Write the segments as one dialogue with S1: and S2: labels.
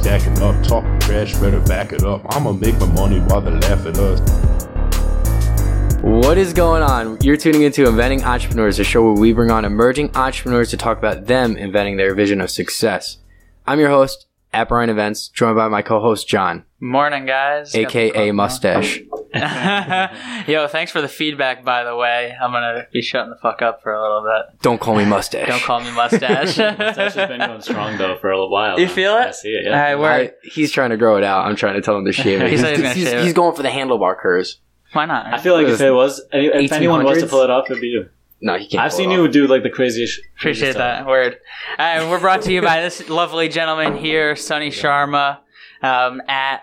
S1: stacking up. Talking trash, better back it up. I'ma make my money while they laugh at us.
S2: What is going on? You're tuning into Inventing Entrepreneurs, a show where we bring on emerging entrepreneurs to talk about them inventing their vision of success. I'm your host, at Brian Events, joined by my co-host John,
S3: Morning, guys.
S2: aka Mustache.
S3: Yo, thanks for the feedback, by the way. I'm gonna be shutting the fuck up for a little bit.
S2: Don't call me Mustache.
S3: Don't call me mustache.
S4: Mustache has been going strong though for a little while.
S3: You
S4: now.
S3: feel it?
S4: I see it.
S3: All
S4: Yeah.
S3: right,
S2: I, he's trying to grow it out. I'm trying to tell him to shave it.
S3: He said he's gonna
S2: he's,
S3: shave it.
S2: he's going for the handlebar curves.
S3: Why not?
S4: I feel like if it was, if anyone was to pull it off, it'd be you.
S2: No, he can't.
S4: I've seen you do like the craziest.
S3: Appreciate
S4: craziest
S3: that word. All right, we're brought to you by this lovely gentleman here, Sunny Sharma, um, at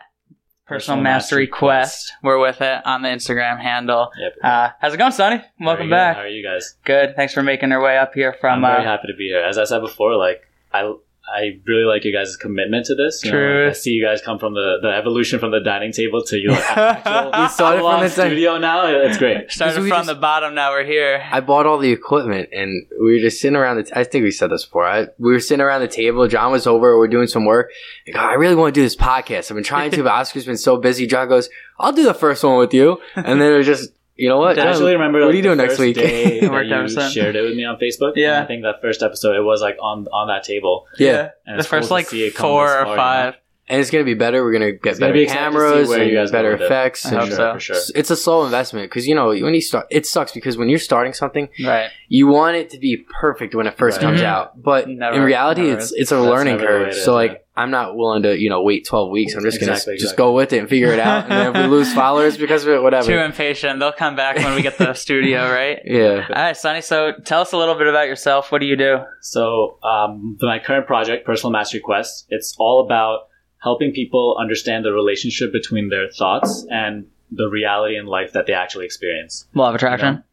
S3: Personal
S4: Personal
S3: Mastery
S4: Mastery
S3: Quest. We're with it on the Instagram handle.
S4: Yep.
S3: Uh, how's it going, Sonny? Welcome back.
S4: How are you guys?
S3: Good. Thanks for making your way up here from.
S4: I'm very
S3: Uh,
S4: happy to be here. As I said before, like I, I really like you guys' commitment to this. You know,
S3: True.
S4: like, I see you guys come from the, the evolution from the dining table to your actual
S2: We started from
S4: full-on
S2: the dining-
S4: studio now. It's great.
S3: started from
S2: just-
S3: the bottom. Now we're here.
S2: I bought all the equipment and we were just sitting around the. T- I think we said this before. I, we were sitting around the table. John was over. We are doing some work. I go, I really want to do this podcast. I've been trying to, but Oscar's been so busy. John goes, I'll do the first one with you. And then it was just, you know what?
S4: I actually remember.
S2: what
S4: like,
S2: are you
S4: the
S2: doing next
S4: first
S2: week?
S4: Day that you shared it with me on Facebook.
S3: Yeah.
S4: And I think that first episode it was like on on that table.
S2: yeah.
S4: And
S3: the
S4: it's cool
S3: first like
S4: see it come
S3: four or
S4: far, you know?
S3: five.
S2: And it's going to be better. We're going to get
S4: It's gonna
S2: better
S4: be exciting to
S2: cameras and better
S4: with it.
S2: effects.
S3: I
S2: and
S3: hope so.
S4: sure, for sure.
S2: It's a slow investment because, you know, when you start, it sucks because when you're starting something,
S3: Right.
S2: you want it to be perfect when it first
S4: Right.
S2: comes
S3: Mhm.
S2: out. But
S3: Never-
S2: in reality,
S3: never
S2: it's it's a
S4: That's
S2: learning
S4: never the way
S2: curve.
S4: it is,
S2: so like,
S4: yeah.
S2: I'm not willing to you know wait 12 weeks. I'm just gonna
S4: Exactly,
S2: s- just go with it and figure it out. and then if we lose followers because of it, whatever.
S3: Too impatient. They'll come back when we get the studio, right?
S2: yeah.
S3: All right, Sonny. So tell us a little bit about yourself. What do you do?
S4: So, um, my current project, Personal Mastery Quest, it's all about helping people understand the relationship between their thoughts and the reality in life that they actually experience.
S3: Law of attraction.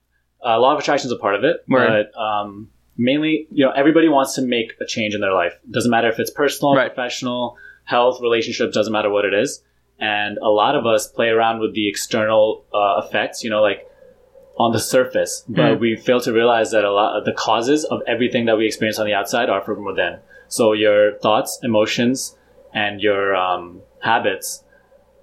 S4: Uh, law of attraction is a part of it,
S3: Word.
S4: but um, mainly, you know, everybody wants to make a change in their life. Doesn't matter if it's personal,
S3: Right.
S4: professional, health, relationship. Doesn't matter what it is. And a lot of us play around with the external uh, effects. You know, like on the surface, but
S3: Mm.
S4: we fail to realize that a lot of the causes of everything that we experience on the outside are from within. So your thoughts, emotions, and your um, habits,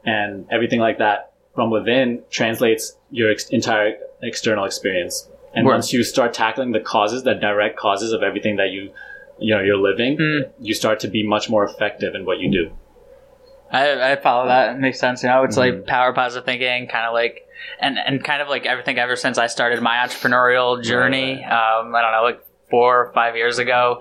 S4: and everything like that from within translates your ex- entire external experience. And once you start tackling the causes, the direct causes of everything that you, you know, you're living,
S3: Mm.
S4: you start to be much more effective in what you do.
S3: I, I follow that. It makes sense. You know, it's
S4: Mm-hmm.
S3: like power positive thinking, kind of like, and and kind of like everything ever since I started my entrepreneurial journey. Um, I don't know, like four or five years ago.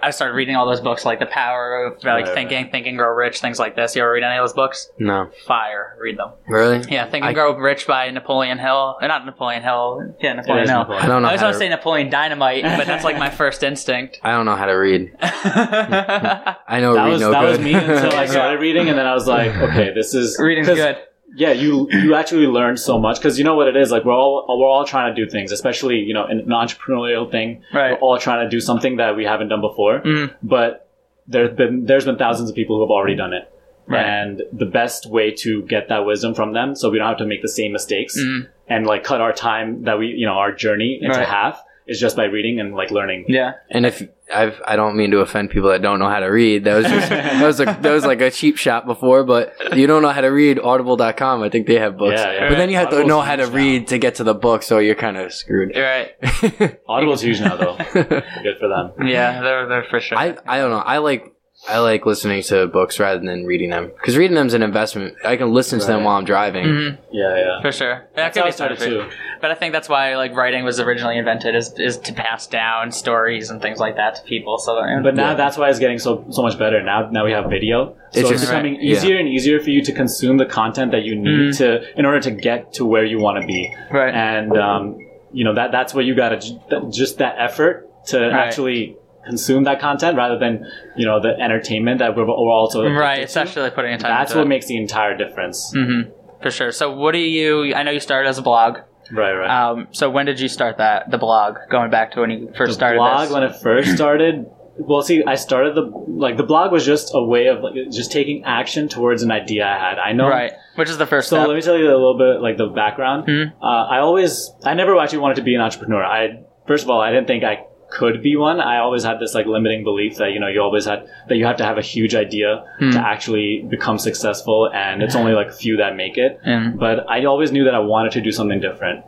S3: I started reading all those books, like The Power of like
S4: Right,
S3: Thinking, Think and Grow Rich, things like this. You ever read any of those books?
S2: No.
S3: Fire, read them.
S2: Really?
S3: Yeah, Think and
S2: I-
S3: Grow Rich by Napoleon Hill. Uh, Not Napoleon Hill. Yeah, Napoleon Hill.
S4: Napoleon.
S2: I don't know.
S3: I always
S2: how
S3: want to
S2: to,
S3: say Napoleon Dynamite, but that's like my first instinct.
S2: I don't know how to read. I know
S4: That
S2: read
S4: was
S2: no
S4: that
S2: good.
S4: was me until I started reading, and then I was like, okay, this is
S3: Reading's
S4: 'cause-
S3: good.
S4: Yeah you you actually learn so much because you know what it is like we're all we're all trying to do things especially you know in an entrepreneurial thing
S3: Right.
S4: we're all trying to do something that we haven't done before
S3: Mm.
S4: but there's been there's been thousands of people who have already done it
S3: Right.
S4: and the best way to get that wisdom from them so we don't have to make the same mistakes
S3: Mm.
S4: and like cut our time that we you know our journey into
S3: Right.
S4: half is just by reading and like learning
S3: Yeah.
S2: And if I've, I don't mean to offend people that don't know how to read. That was just, that was a, that was like a cheap shot before, but you don't know how to read audible.com. I think they have books.
S4: Yeah, yeah.
S2: But then you have to know how to
S4: huge now.
S2: read to get to the book, so you're kind of screwed.
S3: You're right.
S4: audible's huge now though good for them
S3: Yeah, they're they're for sure.
S2: I, I don't know. I like I like listening to books rather than reading them because reading them is an investment. I can listen to them
S4: Right.
S2: while I'm driving.
S3: Mhm,
S4: yeah yeah
S3: for sure. That
S4: that's
S3: could
S4: how
S3: be
S4: I started
S3: started
S4: too
S3: But I think that's why like writing was originally invented is is to pass down stories and things like that to people. So that,
S4: But now
S2: Yeah.
S4: that's why it's getting so so much better. Now now we have video, so
S2: It's
S4: it's,
S2: just-
S4: becoming
S2: right, yeah.
S4: easier and easier for you to consume the content that you need
S3: Mhm.
S4: to in order to get to where you want to be.
S3: right.
S4: And um, you know that that's what you got to just that effort to
S3: Right.
S4: actually consume that content rather than you know the entertainment that we're, we're also
S3: right. It's
S4: to.
S3: actually putting in time.
S4: that's what
S3: it.
S4: makes the entire difference.
S3: Mhm, for sure. So what do you? I know you started as a blog.
S4: Right, right.
S3: Um, so when did you start that the blog? Going back to when you first
S4: the
S3: started
S4: blog
S3: this.
S4: when it first started well see i started the like the blog was just a way of like just taking action towards an idea i had i know
S3: right, which is the first
S4: so
S3: step.
S4: let me tell you a little bit like the background
S3: Mhm.
S4: uh, i always i never actually wanted to be an entrepreneur i first of all i didn't think i could be one. I always had this like limiting belief that you know you always had that you have to have a huge idea to actually become successful, and it's only like a few that make it.
S3: And
S4: But I always knew that I wanted to do something different.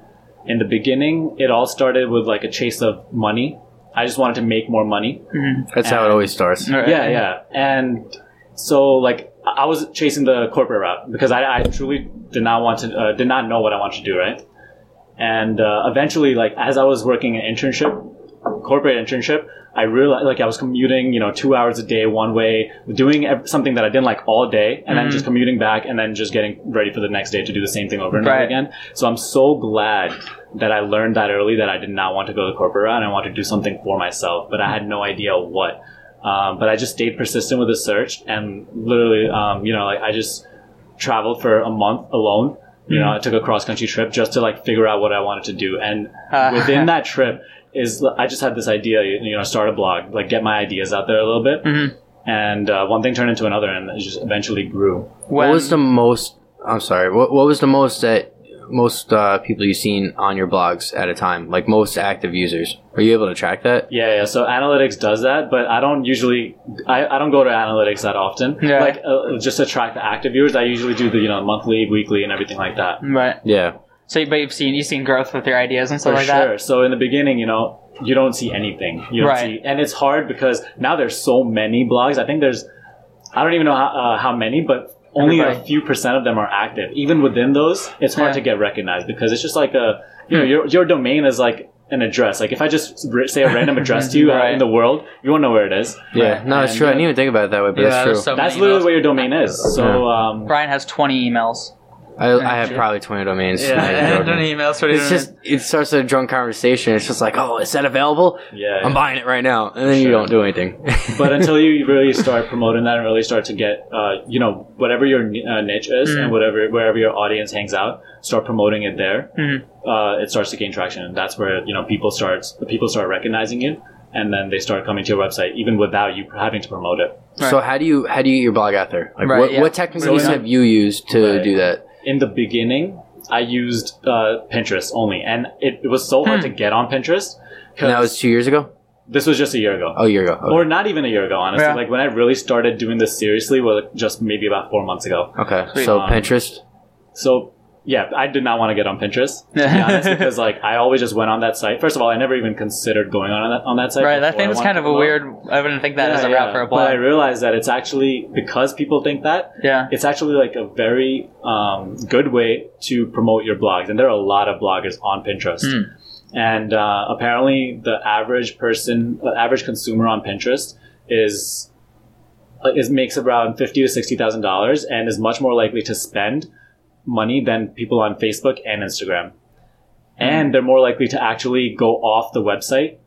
S4: In the beginning, it all started with like a chase of money. I just wanted to make more money.
S2: That's how it always starts.
S4: Yeah, yeah. And so like I I was chasing the corporate route because I, I truly did not want to uh, did not know what I wanted to do, right? And uh, eventually, like as I was working an internship, corporate internship, I realized like I was commuting, you know, two hours a day one way, doing something that I didn't like all day, and then just commuting back, and then just getting ready for the next day to do the same thing over and over again. So I'm so glad that I learned that early that I did not want to go the corporate route and I wanted to do something for myself, but I had no idea what. Um, but I just stayed persistent with the search and literally, um, you know, like I just traveled for a month alone. You know, I took a cross country trip just to like figure out what I wanted to do. And
S3: Uh,
S4: within that trip is I just had this idea, you you know, start a blog, like get my ideas out there a little bit.
S3: Mhm.
S4: And uh, one thing turned into another, and it just eventually grew.
S2: What was the most? I'm sorry. What What was the most that most uh, people you've seen on your blogs at a time? Like most active users? Are you able to track that?
S4: Yeah, yeah. So analytics does that, but I don't usually, I, I don't go to analytics that often.
S3: Yeah.
S4: Like uh, just to track the active viewers, I usually do the you know monthly, weekly, and everything like that.
S3: Right.
S2: Yeah.
S3: So, but you've seen you've seen growth with your ideas and stuff
S4: For
S3: like
S4: sure.
S3: that.
S4: So in the beginning, you know, you don't see anything. You don't
S3: Right.
S4: see, and it's hard because now there's so many blogs. I think there's, I don't even know how, uh, how many, but only a few percent of them are active. Even within those, it's hard
S3: Yeah.
S4: to get recognized because it's just like a, you know, your your domain is like an address. Like if I just say a random address to you
S3: Right.
S4: in the world, you won't know where it is.
S2: Yeah. No, it's
S4: And,
S2: true. I didn't even think about it that way, but
S3: Yeah,
S2: that's true.
S3: so
S4: That's
S3: many
S4: literally
S3: emails.
S4: what your domain is. So um,
S3: Brian has 20 emails.
S2: I, I have probably 20 domains. Not even joking.
S3: emails. For
S2: It's just it starts a drunk conversation. It's just like, oh, is that available?
S4: yeah,
S2: I'm buying it right now, and then you don't do anything.
S4: but until you really start promoting that and really start to get, uh, you know, whatever your uh, niche is
S3: Mm.
S4: and whatever wherever your audience hangs out, start promoting it there.
S3: Mhm.
S4: Uh, it starts to gain traction, and that's where you know people starts the people start recognizing you, and then they start coming to your website even without you having to promote it.
S2: So how do you how do you get your blog out there? Like
S3: Right,
S2: what,
S3: yeah.
S2: what techniques
S4: So-
S2: have you used to
S4: Right.
S2: do that?
S4: In the beginning, I used uh, Pinterest only, and it, it was so hard
S3: Hmm.
S4: to get on Pinterest.
S2: And that was two years ago.
S4: this was just a year ago.
S2: Oh, a year ago. Okay.
S4: Or not even a year ago, honestly.
S3: Yeah.
S4: Like when I really started doing this seriously was just maybe about four months ago.
S2: okay.
S3: Sweet.
S2: So
S4: Um,
S2: Pinterest.
S4: So yeah, I did not want to get on Pinterest to be honest, because like I always just went on that site. First of all, I never even considered going on that on that site.
S3: Right, that thing was kind of a weird. I wouldn't think that as a
S4: Yeah,
S3: route for a blog.
S4: But I realized that it's actually because people think that
S3: Yeah.
S4: it's actually like a very um, good way to promote your blogs, and there are a lot of bloggers on Pinterest.
S3: Hmm.
S4: And uh, apparently, the average person, the average consumer on Pinterest is uh, is makes around fifty to sixty thousand dollars, and is much more likely to spend money than people on Facebook and Instagram. And they're more likely to actually go off the website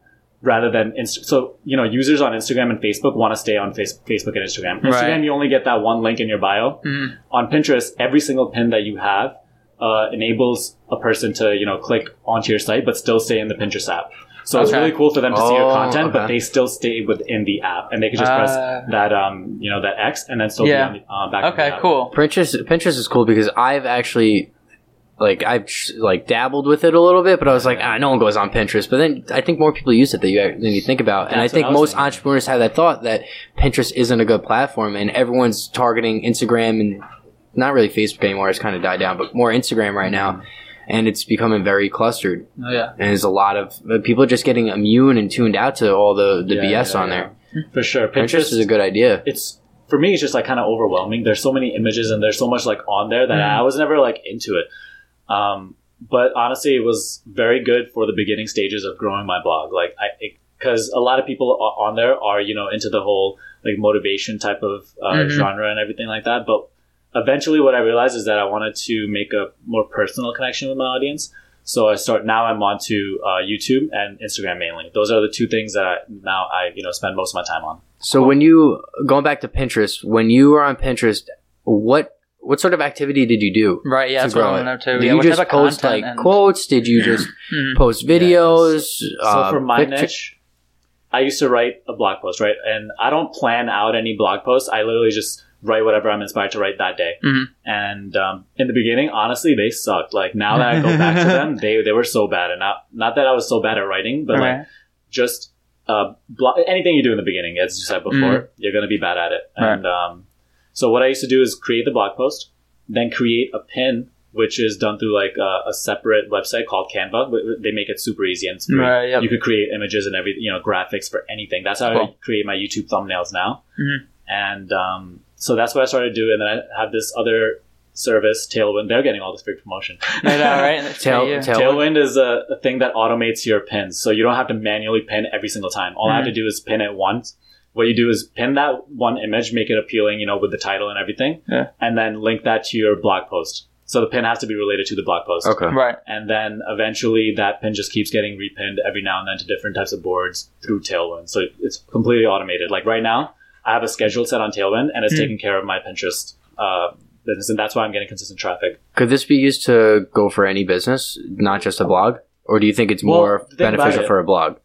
S4: rather than Inst- so you know users on Instagram and Facebook want to stay on face- Facebook and Instagram. Instagram
S3: Right.
S4: you only get that one link in your bio.
S3: Mhm.
S4: On Pinterest, every single pin that you have uh, enables a person to you know click onto your site but still stay in the Pinterest app. So it's really cool for them to see your
S2: Oh,
S4: content, but they still stay within the app, and they can just press
S3: Uh,
S4: that um you know that X and then still
S3: Yeah.
S4: be on the, uh, back. on the
S3: Okay,
S4: app.
S3: cool.
S2: Pinterest Pinterest is cool because I've actually like I've like dabbled with it a little bit, but I was like, ah, no one goes on Pinterest. But then I think more people use it than you than you think about, and I
S4: That's what
S2: think
S4: I
S2: most
S4: thinking.
S2: entrepreneurs have that thought that Pinterest isn't a good platform, and everyone's targeting Instagram and not really Facebook anymore. It's kind of died down, but more Instagram right now, and it's becoming very clustered.
S3: Oh, yeah.
S2: And there's a lot of uh, people just getting immune and tuned out to all the the
S4: Yeah,
S2: BS
S4: yeah,
S2: on
S4: yeah.
S2: there.
S4: for sure.
S2: Pinterest is a good idea.
S4: it's for me it's just like kind of overwhelming there's so many images and there's so much like on there that
S3: Mm.
S4: i was never like into it um, but honestly it was very good for the beginning stages of growing my blog like i because a lot of people on there are you know into the whole like motivation type of uh,
S3: Mhm.
S4: genre and everything like that but eventually what i realized is that i wanted to make a more personal connection with my audience so I start now. I'm on to uh, YouTube and Instagram mainly. Those are the two things that I, now I you know spend most of my time on.
S2: So when you going back to Pinterest, when you were on Pinterest, what what sort of activity did you do?
S3: Right, yeah,
S2: to
S3: that's what I
S2: grow
S3: want
S2: it?
S3: to too.
S2: Did
S3: yeah,
S2: you just post like
S3: and-
S2: quotes? Did you just
S3: Mhm.
S2: post videos?
S4: So
S2: uh,
S4: for my
S2: picture-
S4: niche, I used to write a blog post, right? And I don't plan out any blog posts. I literally just write whatever I'm inspired to write that day.
S3: Mhm.
S4: And um, in the beginning, honestly, they sucked. Like now that I go back to them, they they were so bad. And not not that I was so bad at writing, but like just uh, blo- anything you do in the beginning, as you said before, you're going to be bad at it.
S3: Right.
S4: And um, so what I used to do is create the blog post, then create a pin, which is done through like a, a separate website called Canva. They make it super easy and it's free.
S3: Right, yep.
S4: You could create images and every you know graphics for anything. That's how I create my YouTube thumbnails now.
S3: Mhm.
S4: And um, so that's what I started to do. And then I have this other service, Tailwind. They're getting all this big promotion.
S3: I know, right?
S2: Tail-
S3: for
S2: tail-
S4: Tailwind is a, a thing that automates your pins, so you don't have to manually pin every single time. All I have to mm-hmm. do is pin it once. What you do is pin that one image, make it appealing, you know, with the title and everything,
S3: Yeah.
S4: and then link that to your blog post. So the pin has to be related to the blog post.
S2: Okay.
S3: Right.
S4: And then eventually that pin just keeps getting repinned every now and then to different types of boards through Tailwind. So it's completely automated. Like right now, I have a schedule set on Tailwind and it's
S3: Hmm.
S4: taking care of my Pinterest uh, business, and that's why I'm getting consistent traffic.
S2: Could this be used to go for any business, not just a blog? Or do you think it's
S4: Well,
S2: more
S4: the thing
S2: beneficial
S4: it-
S2: for a blog?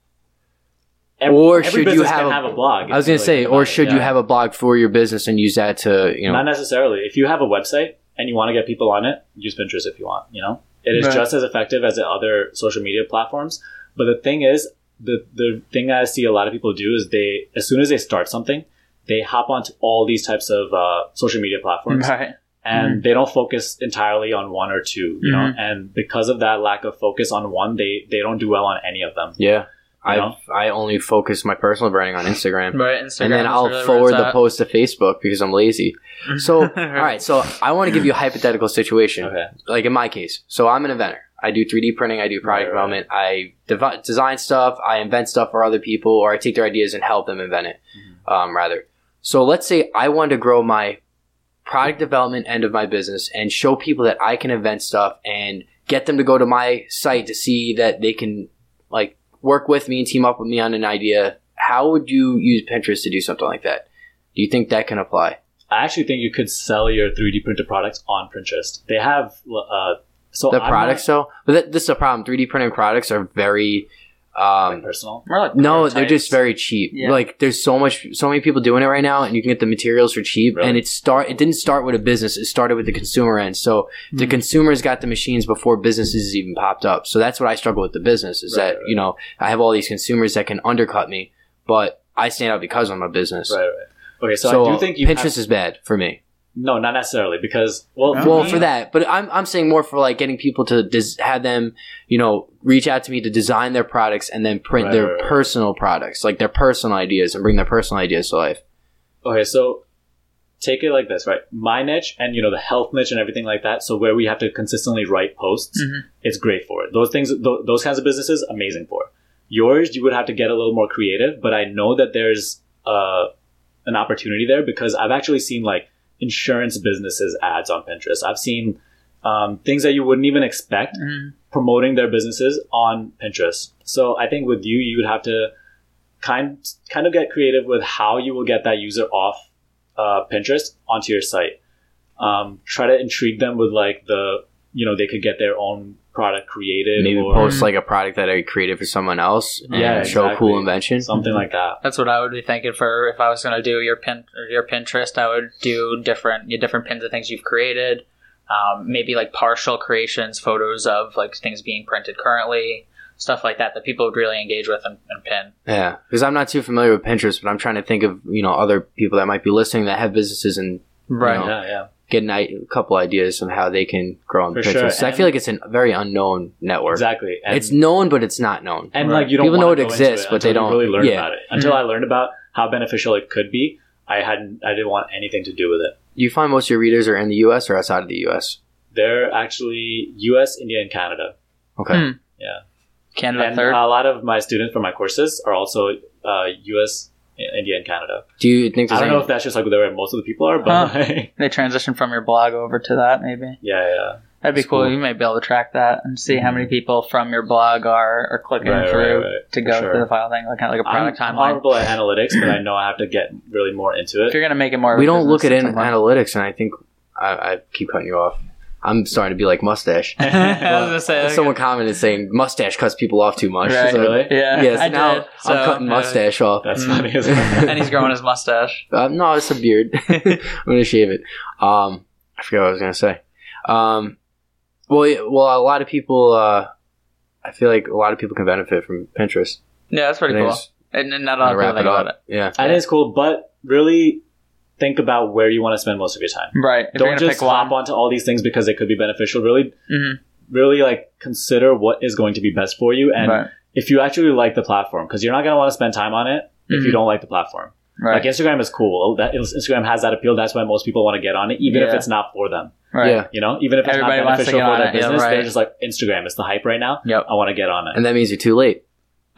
S4: Ev-
S2: Or
S4: every
S2: should you have
S4: can
S2: a-
S4: have a blog?
S2: I was gonna say, or
S4: about it,
S2: should you
S4: yeah.
S2: have a blog for your business and use that to, you know,
S4: Not necessarily. If you have a website and you want to get people on it, use Pinterest if you want. You know, it is
S3: Right.
S4: just as effective as the other social media platforms. But the thing is, the the thing I see a lot of people do is they, as soon as they start something, they hop onto all these types of uh, social media platforms,
S3: Right.
S4: and they don't focus entirely on one or two. You know,
S3: Mhm.
S4: and because of that lack of focus on one, they they don't do well on any of them.
S2: yeah. I
S4: know?
S2: I only focus my personal branding on Instagram.
S3: Right. Instagram
S2: and then I'll
S3: really
S2: forward the
S3: at.
S2: post to Facebook because I'm lazy. So, all right. So I want to give you a hypothetical situation.
S4: Okay.
S2: Like in my case, so I'm an inventor. I do 3D printing. I do product
S4: Right, right.
S2: development. I devi- design stuff. I invent stuff for other people, or I take their ideas and help them invent it.
S4: Mm-hmm.
S2: Um, rather. So let's say I wanted to grow my product development end of my business and show people that I can invent stuff and get them to go to my site to see that they can like work with me and team up with me on an idea. How would you use Pinterest to do something like that? Do you think that can apply?
S4: I actually think you could sell your 3D printed products on Pinterest. They have uh, so
S2: The
S4: I'm
S2: products, though, but that, this is a problem. 3D printing products are very,
S4: not,
S2: um,
S4: like, personal.
S3: More like
S2: no, they're just very cheap.
S3: Yeah.
S2: Like there's so much, so many people doing it right now, and you can get the materials for cheap.
S4: Really?
S2: And it start, it didn't start with a business. It started with the consumer end. So the
S3: Mhm.
S2: consumers got the machines before businesses even popped up. So that's what I struggle with the business is
S4: Right,
S2: that
S4: right.
S2: you know I have all these consumers that can undercut me, but I stand out because I'm a business.
S4: Right, right. Okay, so,
S2: So,
S4: I do think you
S2: Pinterest
S4: have-
S2: is bad for me.
S4: No, not necessarily because well, for
S2: Well,
S4: me-
S2: for that, but I'm I'm saying more for like getting people to des- have them, you know, reach out to me to design their products and then print
S4: Right,
S2: their
S4: right, right.
S2: personal products, like their personal ideas, and bring their personal ideas to life.
S4: Okay, so take it like this, right? My niche and you know the health niche and everything like that. So where we have to consistently write posts,
S3: Mhm.
S4: it's great for it. Those things, th- those kinds of businesses, amazing for. It. Yours, you would have to get a little more creative, but I know that there's uh, an opportunity there because I've actually seen like insurance businesses ads on Pinterest. I've seen um, things that you wouldn't even expect
S3: Mhm.
S4: promoting their businesses on Pinterest. So I think with you, you would have to kind kind of get creative with how you will get that user off uh, Pinterest onto your site. Um, try to intrigue them with like the you know they could get their own product created
S2: Maybe
S4: or
S2: post like a product that I created for someone else and
S4: Yeah,
S2: show a
S4: exactly.
S2: cool invention.
S4: something like that.
S3: That's what I would be thinking for if I was going to do your pin or your Pinterest. I would do different your different pins of things you've created. Um, maybe like partial creations, photos of like things being printed currently, stuff like that that people would really engage with and, and pin.
S2: Yeah, because I'm not too familiar with Pinterest, but I'm trying to think of you know other people that might be listening that have businesses and
S3: Right.
S2: know,
S4: Yeah, yeah,
S2: get an, i- a couple ideas on how they can grow on
S4: For
S2: Pinterest.
S4: sure,
S2: 'Cause I feel like it's a very unknown network.
S4: exactly. And,
S2: it's known, but it's not known.
S4: and
S3: Right.
S4: like you don't
S2: People know it exists,
S4: it
S2: but they don't-
S4: really learn
S2: yeah.
S4: about it. Until
S3: Mhm.
S4: I learned about how beneficial it could be, I hadn't I didn't want anything to do with it.
S2: You find most of your readers are in the U.S. or outside of the U.S.
S4: They're actually U.S., India, and Canada.
S2: Okay.
S3: Hmm.
S4: Yeah.
S3: Canada
S4: and
S3: third.
S4: a lot of my students for my courses are also uh, U.S., India, and Canada.
S2: Do you think
S4: I don't know if that's just like where most of the people are, but
S3: Huh.
S4: like,
S3: they transition from your blog over to that maybe.
S4: yeah, yeah,
S3: That'd be cool.
S2: cool.
S3: You might be able to track that and see how many mm-hmm. people from your blog are, are clicking
S4: Right,
S3: through
S4: right, right.
S3: to go
S4: sure.
S3: through the file thing, like kind of like a
S4: I'm,
S3: product
S4: I'm
S3: timeline.
S4: horrible at analytics, but I know I have to get really more into
S3: If
S4: it.
S3: you're gonna make it more, of
S2: we
S3: a
S2: don't look at in analytics, and I think I, I keep cutting you off. I'm starting to be like mustache.
S3: I was gonna say like-
S2: Someone commented saying mustache cuts people off too much.
S3: Right.
S2: So-
S4: Really?
S3: Yeah,
S2: Yes,
S3: I
S2: now
S3: did.
S2: I'm
S3: so,
S2: cutting
S3: yeah.
S2: mustache off.
S4: That's
S3: Mm.
S4: funny
S3: and he's growing his mustache.
S2: Uh, no, it's a beard. I'm gonna shave it. Um, I forgot what I was gonna say. Um, well, yeah, well, a lot of people. Uh, I feel like a lot of people can benefit from Pinterest.
S3: Yeah, that's pretty cool. And, and not a lot of
S2: wrap
S3: people
S2: it
S3: think about
S2: up. Yeah.
S4: And it's cool, but really think about where you want to spend most of your time.
S3: Right. If
S4: Don't just hop
S3: one.
S4: onto all these things because it could be beneficial. Really,
S3: Mhm.
S4: really like consider what is going to be best for you, and
S3: Right.
S4: if you actually like the platform, because you're not going to want to spend time on it if you
S3: Mhm.
S4: don't like the platform.
S3: Right.
S4: Like Instagram is cool. That Instagram has that appeal. That's why most people want to get on it, even if it's not for them.
S3: right.
S2: Yeah.
S4: You know, even if it's
S3: Everybody
S4: not
S3: wants to
S4: beneficial
S3: get
S4: for
S3: on
S4: their
S3: it. Yeah, right.
S4: they're just like Instagram. It's the hype right now.
S3: Yep.
S4: I want to get on it.
S2: And that means you're too late.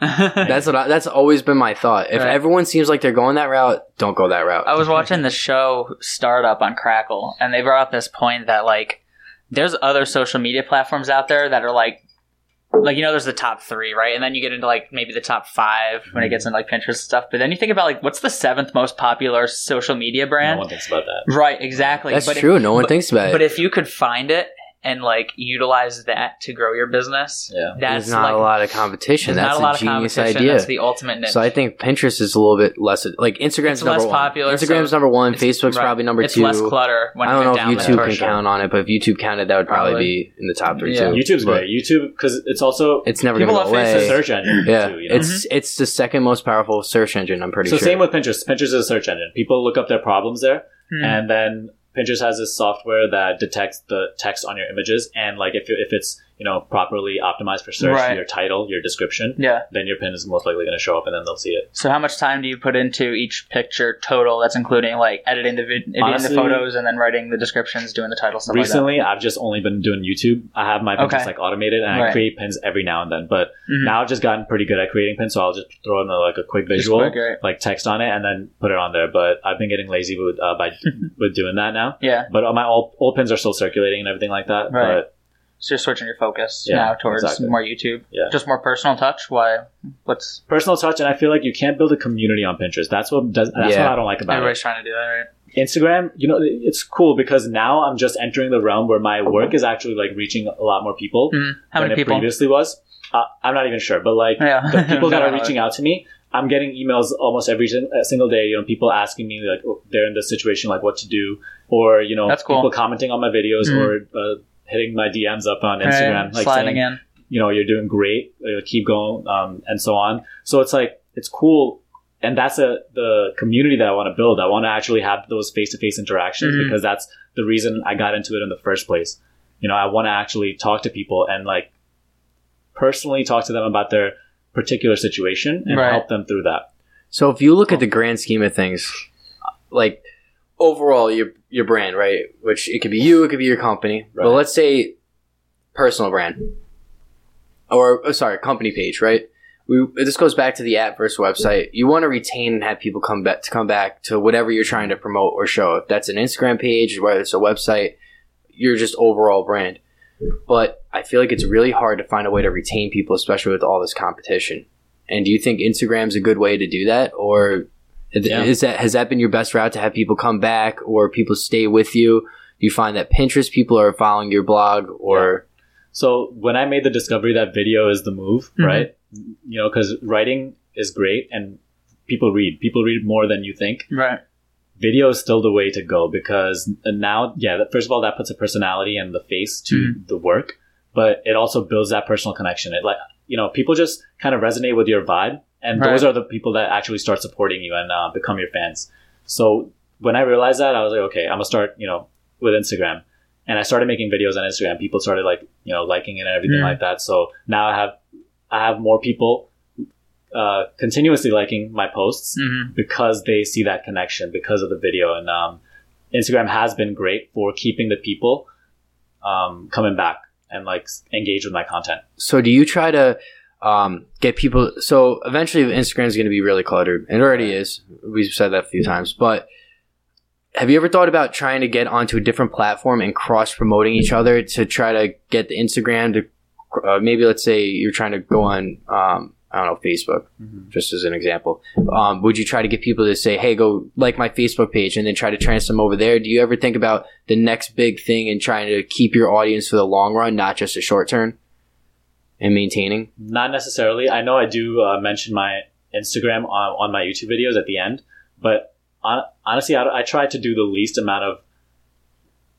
S2: That's what I, that's always been my thought. If
S3: Right.
S2: everyone seems like they're going that route, don't go that route.
S3: I was watching the show Startup on Crackle, and they brought up this point that like there's other social media platforms out there that are like like you know there's the top three right and then you get into like maybe the top five when it gets into like pinterest stuff but then you think about like what's the seventh most popular social media brand no
S4: one thinks about that.
S3: right exactly
S2: That's
S3: but
S2: true.
S3: if,
S2: no one
S3: but,
S2: thinks about it.
S3: but if you could find it and like utilize that to grow your business
S4: Yeah.
S3: that's
S2: There's not
S3: like
S2: a lot of competition. That's
S3: not a lot
S2: a
S3: of
S2: genius
S3: competition
S2: idea.
S3: that's the ultimate niche
S2: So I think Pinterest is a little bit less like Instagram's
S3: It's
S2: number
S3: less
S2: one.
S3: popular,
S2: Instagram's
S3: so
S2: number one. Facebook's
S3: right.
S2: probably number
S3: it's
S2: two.
S3: less clutter when
S2: I don't know if YouTube can
S4: sure.
S2: count on it, but if YouTube counted, that would probably,
S3: Probably.
S2: be in the top three
S3: Yeah.
S2: too.
S4: YouTube's
S2: But
S4: great. YouTube because it's also
S2: It's never
S3: People
S2: going to go
S3: love
S2: away.
S4: it's a search engine.
S2: Yeah,
S4: too, you know?
S2: it's it's the second most powerful search engine. I'm pretty
S4: so
S2: sure.
S4: So same with Pinterest. Pinterest is a search engine. People look up their problems there,
S3: Hmm.
S4: and then Pinterest has this software that detects the text on your images, and like if if it's you know properly optimized for search,
S3: Right.
S4: your title, your description,
S3: yeah
S4: then your pin is most likely going to show up, and then they'll see it.
S3: So how much time do you put into each picture total? That's including like editing the vid- editing
S4: Honestly-
S3: the photos and then writing the descriptions, doing the title stuff
S4: Recently, I've just only been doing YouTube. I have my pins
S3: Okay.
S4: like automated, and I create pins every now and then. But
S3: Mhm.
S4: now I've just gotten pretty good at creating pins, so I'll just throw in a, like a quick visual,
S3: quick, right.
S4: like text on it, and then put it on there. But I've been getting lazy with uh, by with doing that now.
S3: Yeah,
S4: But all my old, old pins are still circulating and everything like that.
S3: Right.
S4: But
S3: so you're switching your focus
S4: Yeah,
S3: now towards
S4: exactly.
S3: more YouTube,
S4: Yeah.
S3: just more personal touch. Why? What's
S4: personal touch, and I feel like you can't build a community on Pinterest. That's what does. That's
S2: Yeah.
S4: what I don't like about
S3: everybody's
S4: it.
S3: trying to do that, right?
S4: Instagram, you know, it's cool because now I'm just entering the realm where my work is actually like reaching a lot more people
S3: Mhm. How
S4: than it
S3: people?
S4: previously was. Uh, I'm not even sure, but like
S3: Yeah.
S4: the people that are reaching out to me, I'm getting emails almost every uh, single day. You know, people asking me like oh, they're in this situation, like what to do, or you know,
S3: That's cool.
S4: people commenting on my videos
S3: Mhm.
S4: or uh, hitting my DMs up on Instagram,
S3: Right,
S4: like
S3: sliding
S4: saying,
S3: in.
S4: you know, you're doing great, uh, keep going, um, and so on. So it's like it's cool, and that's a the community that I want to build. I want to actually have those face to face interactions
S3: Mhm.
S4: because that's the reason I got into it in the first place. You know, I want to actually talk to people and like personally talk to them about their particular situation and
S3: Right.
S4: help them through that.
S2: So if you look at the grand scheme of things, like overall your your brand, right? Which it could be you, it could be your company. But let's say personal brand. Or oh, sorry, company page, right? We, this goes back to the app versus website. You want to retain and have people come back to come back to whatever you're trying to promote or show. If that's an Instagram page, whether it's a website, you're just overall brand. But I feel like it's really hard to find a way to retain people, especially with all this competition. And do you think Instagram's a good way to do that, or
S4: Yeah.
S2: is that has that been your best route to have people come back or people stay with you? Do you find that Pinterest people are following your blog, or
S4: So when I made the discovery that video is the move,
S3: Mhm.
S4: right? You know, because writing is great and people read. People read more than you think.
S3: Right.
S4: video is still the way to go because now, yeah, first of all, that puts a personality and the face to
S3: Mm-hmm.
S4: the work, but it also builds that personal connection. It like, you know, people just kind of resonate with your vibe, and
S3: Right.
S4: those are the people that actually start supporting you and uh, become your fans. So when I realized that, I was like, okay, I'm gonna start, you know, with Instagram. And I started making videos on Instagram. People started like, you know, liking it and everything
S3: Mm.
S4: like that. So now I have, I have more people uh, continuously liking my posts
S3: hmm
S4: because they see that connection because of the video and um, instagram has been great for keeping the people um, coming back and like engage with my content
S2: so? Do you try to um, get people? So eventually, Instagram is going to be really cluttered, it already is. We've said that a few times, but have you ever thought about trying to get onto a different platform and cross promoting each other to try to get the Instagram to uh, maybe let's say you're trying to go on um, I don't know Facebook just as an example. Um, would you try to get people to say, "Hey, go like my Facebook page," and then try to transfer them over there? Do you ever think about the next big thing and trying to keep your audience for the long run, not just a short term, and maintaining?
S4: not necessarily i know i do uh, mention my instagram on, on my youtube videos at the end but hon- honestly I, I try to do the least amount of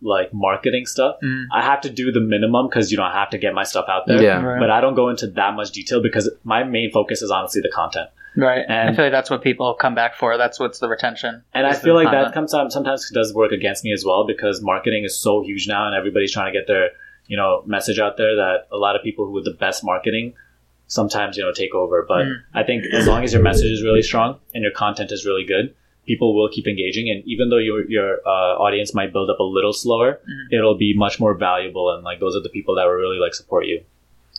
S4: like marketing stuff
S3: Mm.
S4: i have to do the minimum because you don't have to get my stuff out there
S2: Yeah.
S3: Right.
S4: but I don't go into that much detail because my main focus is honestly the content.
S3: Right.
S4: And I
S3: feel like that's what people come back for. That's what's the retention.
S4: And I feel like that comes out sometimes does work against me as well because marketing is so huge now and everybody's trying to get their you know message out there that a lot of people who with the best marketing sometimes you know take over. But
S3: Mm.
S4: I think as long as your message is really strong and your content is really good, people will keep engaging. And even though your your uh, audience might build up a little slower,
S3: Mhm.
S4: it'll be much more valuable. And like those are the people that will really like support you.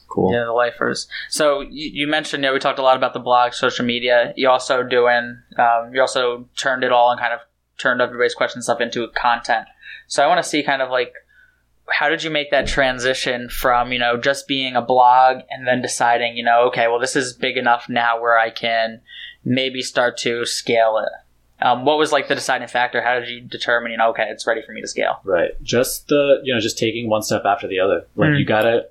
S2: Cool.
S3: Yeah, the lifers. So you, you mentioned, you know, we talked a lot about the blog, social media. You also doing, um, you also turned it all and kind of turned everybody's questions stuff into content. So I want to see kind of like, how did you make that transition from, you know, just being a blog and then deciding, you know, okay, well, this is big enough now where I can maybe start to scale it? Um, what was like the deciding factor? How did you determine, you know, okay, it's ready for me to scale?
S4: Right. Just the you know just taking one step after the other. Like
S3: Mhm.
S4: you gotta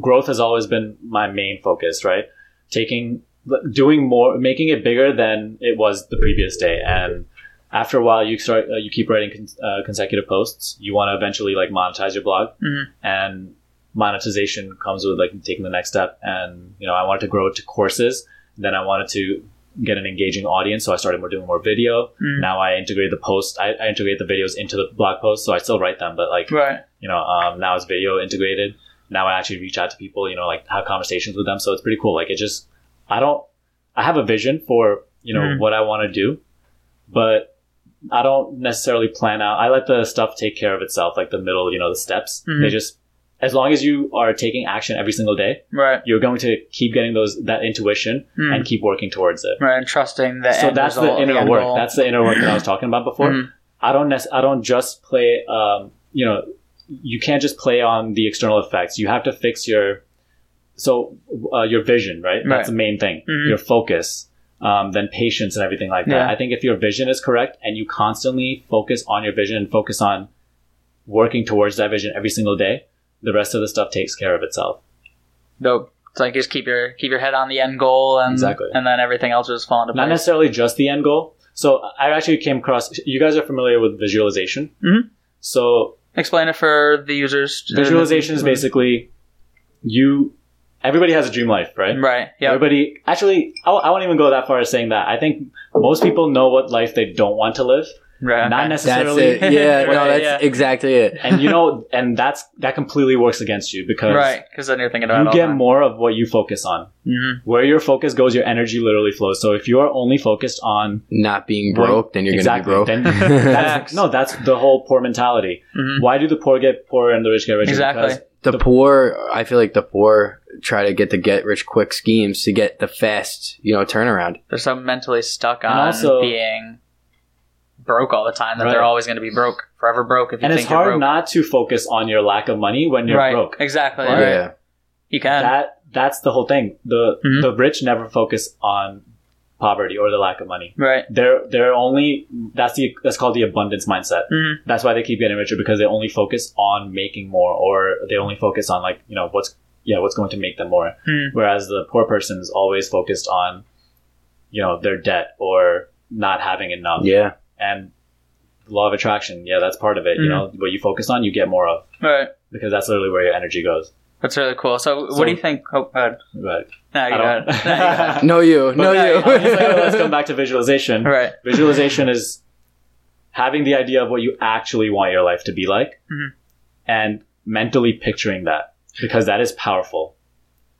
S4: growth has always been my main focus. Right. Taking doing more, making it bigger than it was the previous day, and after a while you start uh, you keep writing con- uh, consecutive posts. You want to eventually like monetize your blog,
S3: Mhm.
S4: and monetization comes with like taking the next step. And you know I wanted to grow it to courses. Then I wanted to get an engaging audience, so I started more doing more video.
S3: Mm.
S4: Now I integrate the post, I, I integrate the videos into the blog post, so I still write them, but like
S3: Right.
S4: you know, um, now it's video integrated. Now I actually reach out to people, you know, like have conversations with them. So it's pretty cool. Like it just, I don't, I have a vision for, you know,
S3: Mhm.
S4: what I want to do, but I don't necessarily plan out. I let the stuff take care of itself, like the middle, you know, the steps.
S3: Mhm.
S4: They just, as long as you are taking action every single day,
S3: Right.
S4: you're going to keep getting those, that intuition
S3: Mm.
S4: and keep working towards it.
S3: Right. And trusting that.
S4: So that's
S3: result,
S4: the inner
S3: end
S4: work.
S3: goal.
S4: That's the inner work that I was talking about before.
S3: Mhm.
S4: I don't nec- I don't just play um, you know you can't just play on the external effects. You have to fix your so uh, your vision, right?
S3: Right.
S4: That's the main thing.
S3: Mhm.
S4: Your focus, um, then patience and everything like that.
S3: Yeah.
S4: I think if your vision is correct and you constantly focus on your vision and focus on working towards that vision every single day, the rest of the stuff takes care of itself.
S3: Nope. It's like just keep your keep your head on the end goal, and
S4: Exactly.
S3: and then everything else will just fall into place.
S4: Not necessarily just the end goal. So I actually came across. You guys are familiar with visualization.
S3: Mhm.
S4: So
S3: Explain it for the users.
S4: visualization is basically you everybody has a dream life right
S3: right. Yeah.
S4: everybody actually I, I won't even go that far as saying that i think most people know what life they don't want to live
S3: Right.
S4: not
S3: okay.
S2: That's
S4: necessarily
S2: it. Yeah, no, that's
S3: yeah.
S2: exactly it.
S4: and you know and that's that completely works against you because
S3: Right. Because then you're thinking about
S4: you
S3: it
S4: get
S3: the time.
S4: more of what you focus on
S3: Mhm.
S4: where your focus goes your energy literally flows so if you are only focused on
S2: Not being
S4: Well,
S2: broke, then you're
S4: exactly
S2: gonna be
S4: then
S2: broke.
S4: that's, no that's the whole poor mentality
S3: Mhm.
S4: why do the poor get poorer and the rich get richer
S3: Exactly.
S4: Because
S2: the poor, I feel like the poor try to get the get rich quick schemes to get the fast, you know, turnaround.
S3: They're so mentally stuck
S4: And
S3: on
S4: also-
S3: being broke all the time that
S4: Right.
S3: they're always going to be broke, forever broke. If you
S4: and
S3: think
S4: it's
S3: you're
S4: hard
S3: broke.
S4: not to focus on your lack of money when you're
S3: right.
S4: broke
S3: Exactly.
S4: Right.
S3: right.
S2: Yeah.
S3: You can.
S4: that that's the whole thing. The
S3: Mhm.
S4: the rich never focus on poverty or the lack of money.
S3: right.
S4: They're they're only that's the that's called the abundance mindset.
S3: Mhm.
S4: That's why they keep getting richer because they only focus on making more or they only focus on like, you know, what's yeah, what's going to make them more.
S3: Hmm.
S4: Whereas the poor person is always focused on you know, their debt or not having enough.
S2: Yeah.
S4: And law of attraction, yeah, that's part of it. You
S3: Mhm.
S4: know, what you focus on, you get more of
S3: Right.
S4: because that's literally where your energy goes.
S3: That's really cool. So,
S4: So-
S3: what do you think? Oh, go ahead.
S4: But
S3: No, you
S4: I
S3: got
S4: don't-
S3: it. No, you got
S2: No, you.
S4: But
S2: No,
S3: yeah,
S2: you.
S3: yeah,
S4: let's come back to visualization.
S3: right.
S4: Visualization is having the idea of what you actually want your life to be like
S3: Mhm.
S4: and mentally picturing that because that is powerful.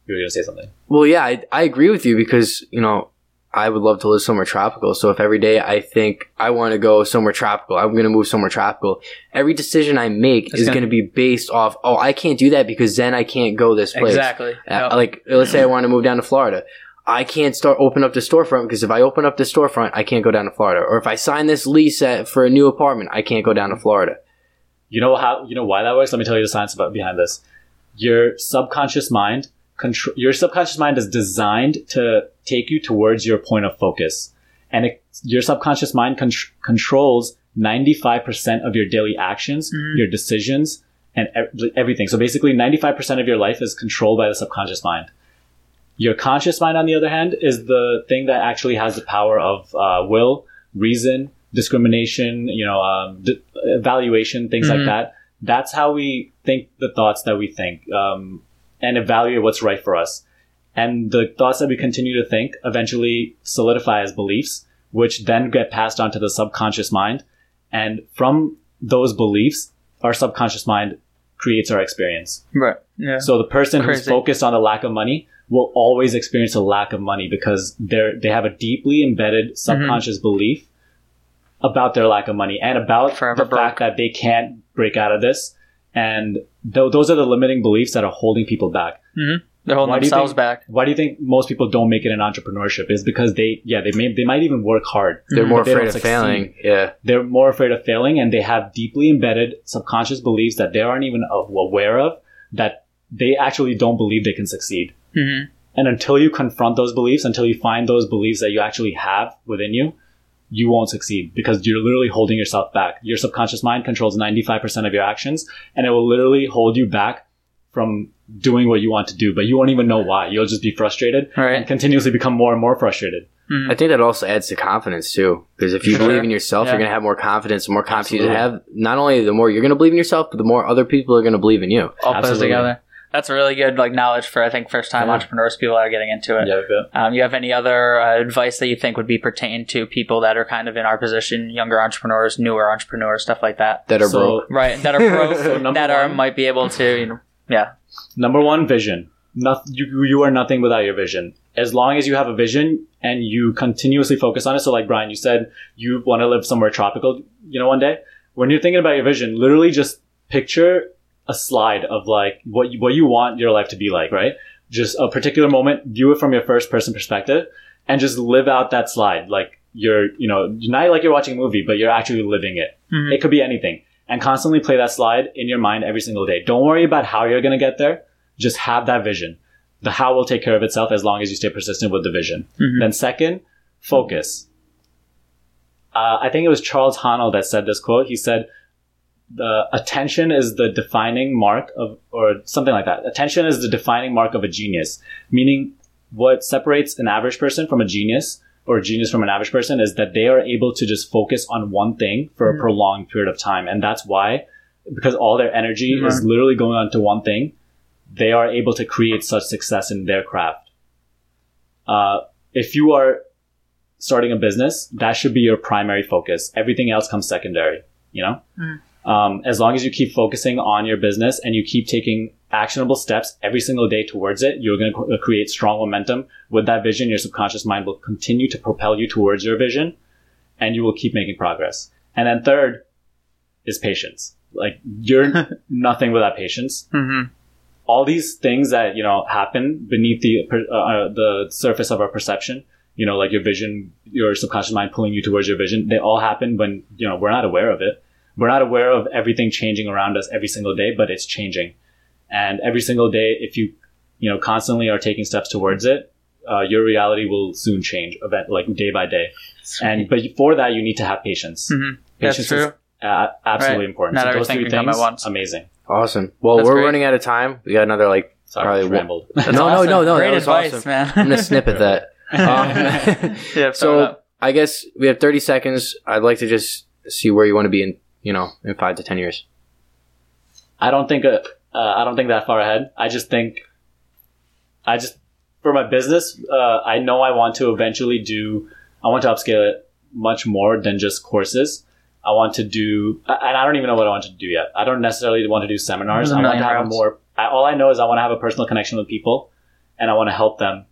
S4: You were going to say something.
S2: Well, yeah, I, I agree with you because, you know, I would love to live somewhere tropical. So if every day I think I want to go somewhere tropical, I'm going to move somewhere tropical, every decision I make
S3: It's
S2: is
S3: gonna-
S2: going to be based off, oh, I can't do that because then I can't go this place.
S3: Exactly.
S2: Uh,
S3: Yep.
S2: Like, let's say I want to move down to Florida. I can't start open up the storefront because if I open up the storefront, I can't go down to Florida. Or if I sign this lease at, for a new apartment, I can't go down to Florida.
S4: You know how you know why that works? Let me tell you the science about behind this. Your subconscious mind, contr- your subconscious mind is designed to take you towards your point of focus, and it, your subconscious mind con- controls ninety five percent of your daily actions,
S3: Mhm.
S4: your decisions, and ev- everything. So basically, ninety five percent of your life is controlled by the subconscious mind. Your conscious mind, on the other hand, is the thing that actually has the power of uh, will, reason, discrimination, you know, um, d- evaluation, things
S3: Mhm.
S4: like that. That's how we think the thoughts that we think um, and evaluate what's right for us. And the thoughts that we continue to think eventually solidify as beliefs, which then get passed on to the subconscious mind. And from those beliefs, our subconscious mind creates our experience.
S3: Right. Yeah.
S4: So the person who's focused on the lack of money will always experience a lack of money because they're they have a deeply embedded mm-hmm. subconscious belief about their lack of money and about
S3: Forever
S4: the fact that they can't break out of this. And th- those are the limiting beliefs that are holding people back.
S3: They're holding
S4: Why do you
S3: themselves
S4: think-
S3: back.
S4: Why do you think most people don't make it in entrepreneurship? Is because they yeah they may they might even work hard.
S2: They're more
S4: they
S2: afraid of
S4: succeed.
S2: failing. Yeah.
S4: They're more afraid of failing, and they have deeply embedded subconscious beliefs that they aren't even aware of that they actually don't believe they can succeed.
S3: hmm
S4: And until you confront those beliefs, until you find those beliefs that you actually have within you, you won't succeed because you're literally holding yourself back. Your subconscious mind controls 95% of your actions and it will literally hold you back from doing what you want to do, but you won't even know why. You'll just be frustrated
S3: Right.
S4: and continuously become more and more frustrated. Hmm.
S2: I think that also adds to confidence too. Because if you
S3: Sure.
S2: believe in yourself,
S3: Yeah.
S2: you're gonna have more confidence. The more confidence you have, not only the more you're gonna believe in yourself, but the more other people are gonna believe in you.
S3: All put
S4: Absolutely.
S3: together. That's a really good like knowledge for I think first time
S4: Yeah.
S3: entrepreneurs, people that are getting into it.
S4: Yeah, but
S3: Um, you have any other uh, advice that you think would be pertain to people that are kind of in our position, younger entrepreneurs, newer entrepreneurs, stuff like that?
S2: That are
S4: So-
S2: broke.
S3: Right, that are broke,
S4: So number
S3: that are
S4: one-
S3: might be able to, you know, yeah,
S4: Number one, vision. Noth- you, you are nothing without your vision. As long as you have a vision and you continuously focus on it. So, like Brian, you said you want to live somewhere tropical, you know, one day. When you're thinking about your vision, literally just picture a slide of like what you, what you want your life to be like, right? Just a particular moment, view it from your first person perspective, and just live out that slide. Like you're, you know, not like you're watching a movie, but you're actually living it.
S3: Mhm.
S4: It could be anything. And constantly play that slide in your mind every single day. Don't worry about how you're going to get there. Just have that vision. The how will take care of itself as long as you stay persistent with the vision.
S3: Mhm.
S4: Then second, focus. Uh, I think it was Charles Haanel that said this quote. He said, the attention is the defining mark of, or something like that. Attention is the defining mark of a genius, meaning what separates an average person from a genius or a genius from an average person is that they are able to just focus on one thing for a mm-hmm. prolonged period of time. And that's why, because all their energy mm-hmm. is literally going on to one thing, they are able to create such success in their craft. Uh, if you are starting a business, that should be your primary focus. Everything else comes secondary, you know? Mm. Um, as long as you keep focusing on your business and you keep taking actionable steps every single day towards it, you're going to create strong momentum. With that vision, your subconscious mind will continue to propel you towards your vision and you will keep making progress. And then third is patience. Like you're nothing without patience.
S3: hmm
S4: All these things that, you know, happen beneath the, uh, the surface of our perception, you know, like your vision, your subconscious mind pulling you towards your vision, they all happen when, you know, we're not aware of it. We're not aware of everything changing around us every single day, but it's changing. And every single day, if you, you know, constantly are taking steps towards it, uh, your reality will soon change, event like day by day. And but for that, you need to have patience.
S3: hmm That's
S4: Patience
S3: true.
S4: is uh, absolutely
S3: Right.
S4: important.
S3: Not
S4: so those three things,
S3: at once.
S4: amazing.
S2: Awesome. Well,
S3: That's
S2: we're
S3: great.
S2: running out of time. We got another like
S4: Sorry,
S2: probably
S4: rambled.
S2: No,
S3: awesome.
S2: no, no, no.
S3: Great
S2: that was
S3: advice,
S2: awesome.
S3: man.
S2: I'm gonna snip at that. Um,
S3: yeah,
S2: so I guess we have 30 seconds. I'd like to just see where you want to be in, you know, in five to 10 years.
S4: I don't think uh, uh, I don't think that far ahead. I just think I just for my business, uh, I know I want to eventually do. I want to upscale it much more than just courses. I want to do, and I don't even know what I want to do yet. I don't necessarily want to do seminars. I want to have a more. I, all I know is I want to have a personal connection with people, and I want to help them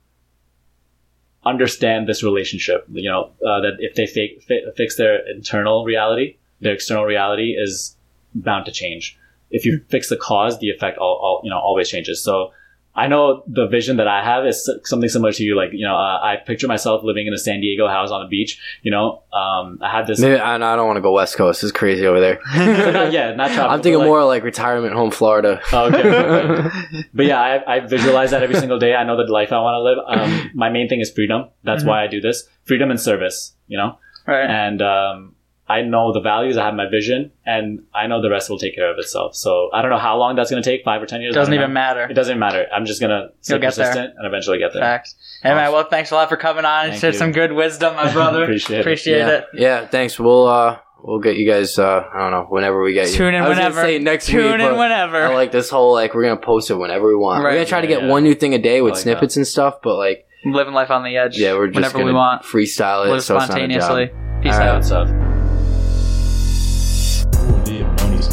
S4: understand this relationship. You know uh, that if they fi- fi- fix their internal reality, their external reality is bound to change. If you fix the cause, the effect all, all you know always changes. So I know the vision that I have is something similar to you. Like you know, uh, I picture myself living in a San Diego house on the beach. You know, um, I had this.
S2: Maybe I, I don't want to go West Coast. It's crazy over there.
S4: not, yeah, not tropical,
S2: I'm thinking
S4: like-
S2: more like retirement home, Florida.
S4: Oh, okay, okay. but yeah, I, I visualize that every single day. I know the life I want to live. Um, my main thing is freedom. That's why I do this. Freedom and service. You know,
S3: right.
S4: and um, I know the values, I have my vision, and I know the rest will take care of itself. So I don't know how long that's going to take, five or 10 years.
S3: Doesn't even
S4: know.
S3: matter.
S4: It doesn't matter. I'm just going to
S3: stay persistent there.
S4: and eventually get there.
S3: Facts. Hey, awesome. man, well, thanks a lot for coming on and shared some good wisdom, my brother.
S4: Appreciate,
S3: Appreciate
S2: it.
S3: it.
S2: Yeah. yeah, thanks. We'll, uh, we'll get you guys. Uh, I don't know whenever we get Tune you.
S3: Tune in
S2: I was
S3: whenever.
S2: Say next
S3: Tune
S2: week,
S3: in whenever.
S2: I like this whole like we're gonna post it whenever we want.
S3: Right.
S2: We're gonna try
S4: yeah, to
S2: get
S4: yeah.
S2: one new thing a day with
S4: like
S2: snippets that. and stuff, but like
S3: living life on the edge.
S2: Yeah, we're just
S3: whenever we want
S2: freestyle it so
S3: spontaneously. Peace
S2: All
S3: out.
S1: Right.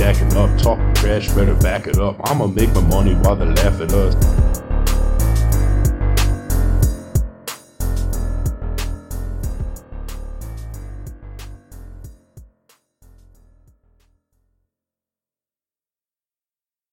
S1: stacking up. Talk trash, better back it up. I'ma make my money while they laugh at us.